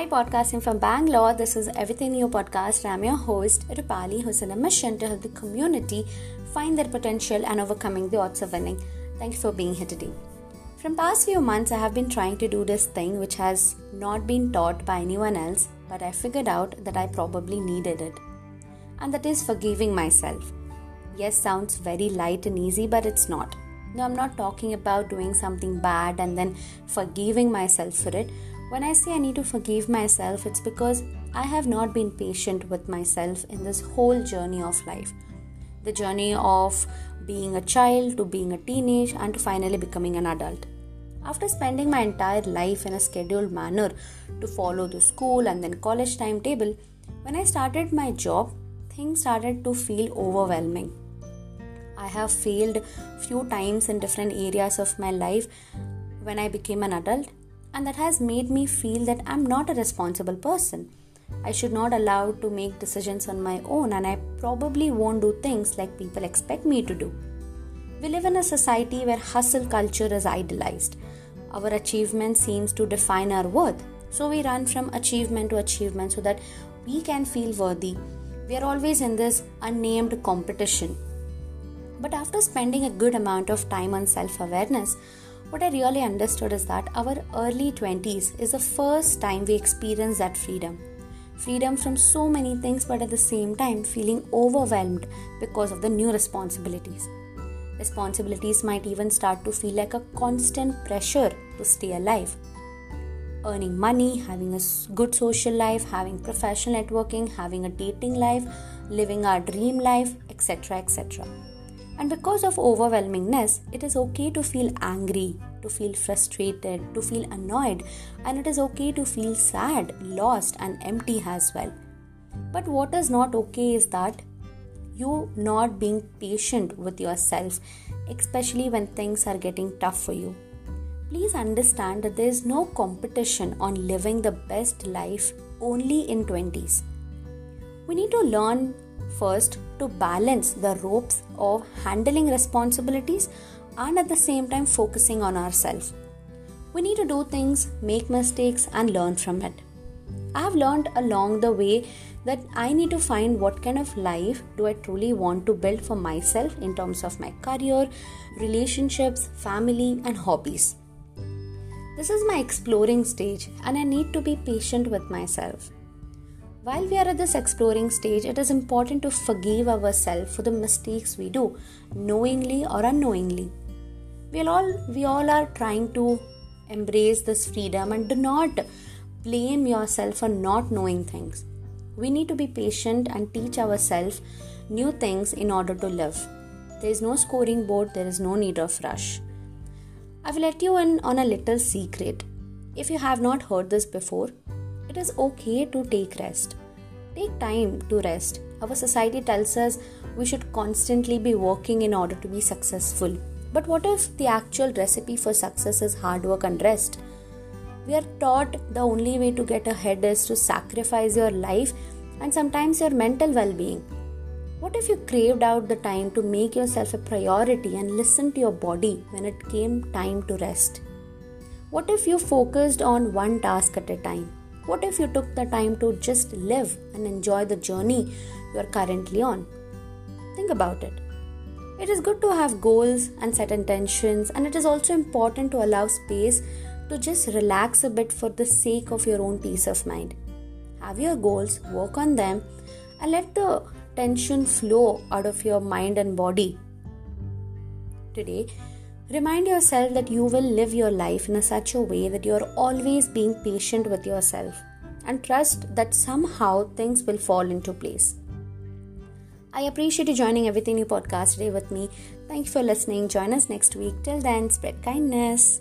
Hi, podcasting from Bangalore. This is Everything New podcast. I'm your host, Rupali, who's on a mission to help the community find their potential and overcoming the odds of winning. Thank you for being here today. From past few months, I have been trying to do this thing which has not been taught by anyone else, but I figured out that I probably needed it. And that is forgiving myself. Yes, sounds very light and easy, but it's not. No, I'm not talking about doing something bad and then forgiving myself for it when I say I need to forgive myself, it's because I have not been patient with myself in this whole journey of life. The journey of being a child to being a teenage and to finally becoming an adult. After spending my entire life in a scheduled manner to follow the school and then college timetable, when I started my job, things started to feel overwhelming. I have failed few times in different areas of my life when I became an adult and that has made me feel that I'm not a responsible person. I should not allow to make decisions on my own and I probably won't do things like people expect me to do. We live in a society where hustle culture is idolized. Our achievement seems to define our worth. So we run from achievement to achievement so that we can feel worthy. We are always in this unnamed competition. But after spending a good amount of time on self awareness, what I really understood is that our early 20s is the first time we experience that freedom. Freedom from so many things, but at the same time, feeling overwhelmed because of the new responsibilities. Responsibilities might even start to feel like a constant pressure to stay alive. Earning money, having a good social life, having professional networking, having a dating life, living our dream life, etc. etc. And because of overwhelmingness, it is okay to feel angry, to feel frustrated, to feel annoyed, and it is okay to feel sad, lost, and empty as well. But what is not okay is that you not being patient with yourself, especially when things are getting tough for you. Please understand that there is no competition on living the best life only in 20s. We need to learn first to balance the ropes of handling responsibilities and at the same time focusing on ourselves. We need to do things, make mistakes, and learn from it. I have learned along the way that I need to find what kind of life do I truly want to build for myself in terms of my career, relationships, family, and hobbies. This is my exploring stage, and I need to be patient with myself. While we are at this exploring stage, it is important to forgive ourselves for the mistakes we do, knowingly or unknowingly. We all, we all are trying to embrace this freedom and do not blame yourself for not knowing things. We need to be patient and teach ourselves new things in order to live. There is no scoring board, there is no need of rush. I will let you in on a little secret. If you have not heard this before, it is okay to take rest. Take time to rest. Our society tells us we should constantly be working in order to be successful. But what if the actual recipe for success is hard work and rest? We are taught the only way to get ahead is to sacrifice your life and sometimes your mental well being. What if you craved out the time to make yourself a priority and listen to your body when it came time to rest? What if you focused on one task at a time? What if you took the time to just live and enjoy the journey you are currently on? Think about it. It is good to have goals and set intentions, and it is also important to allow space to just relax a bit for the sake of your own peace of mind. Have your goals, work on them, and let the tension flow out of your mind and body. Today, Remind yourself that you will live your life in a such a way that you are always being patient with yourself and trust that somehow things will fall into place. I appreciate you joining Everything New podcast today with me. Thank you for listening. Join us next week. Till then, spread kindness.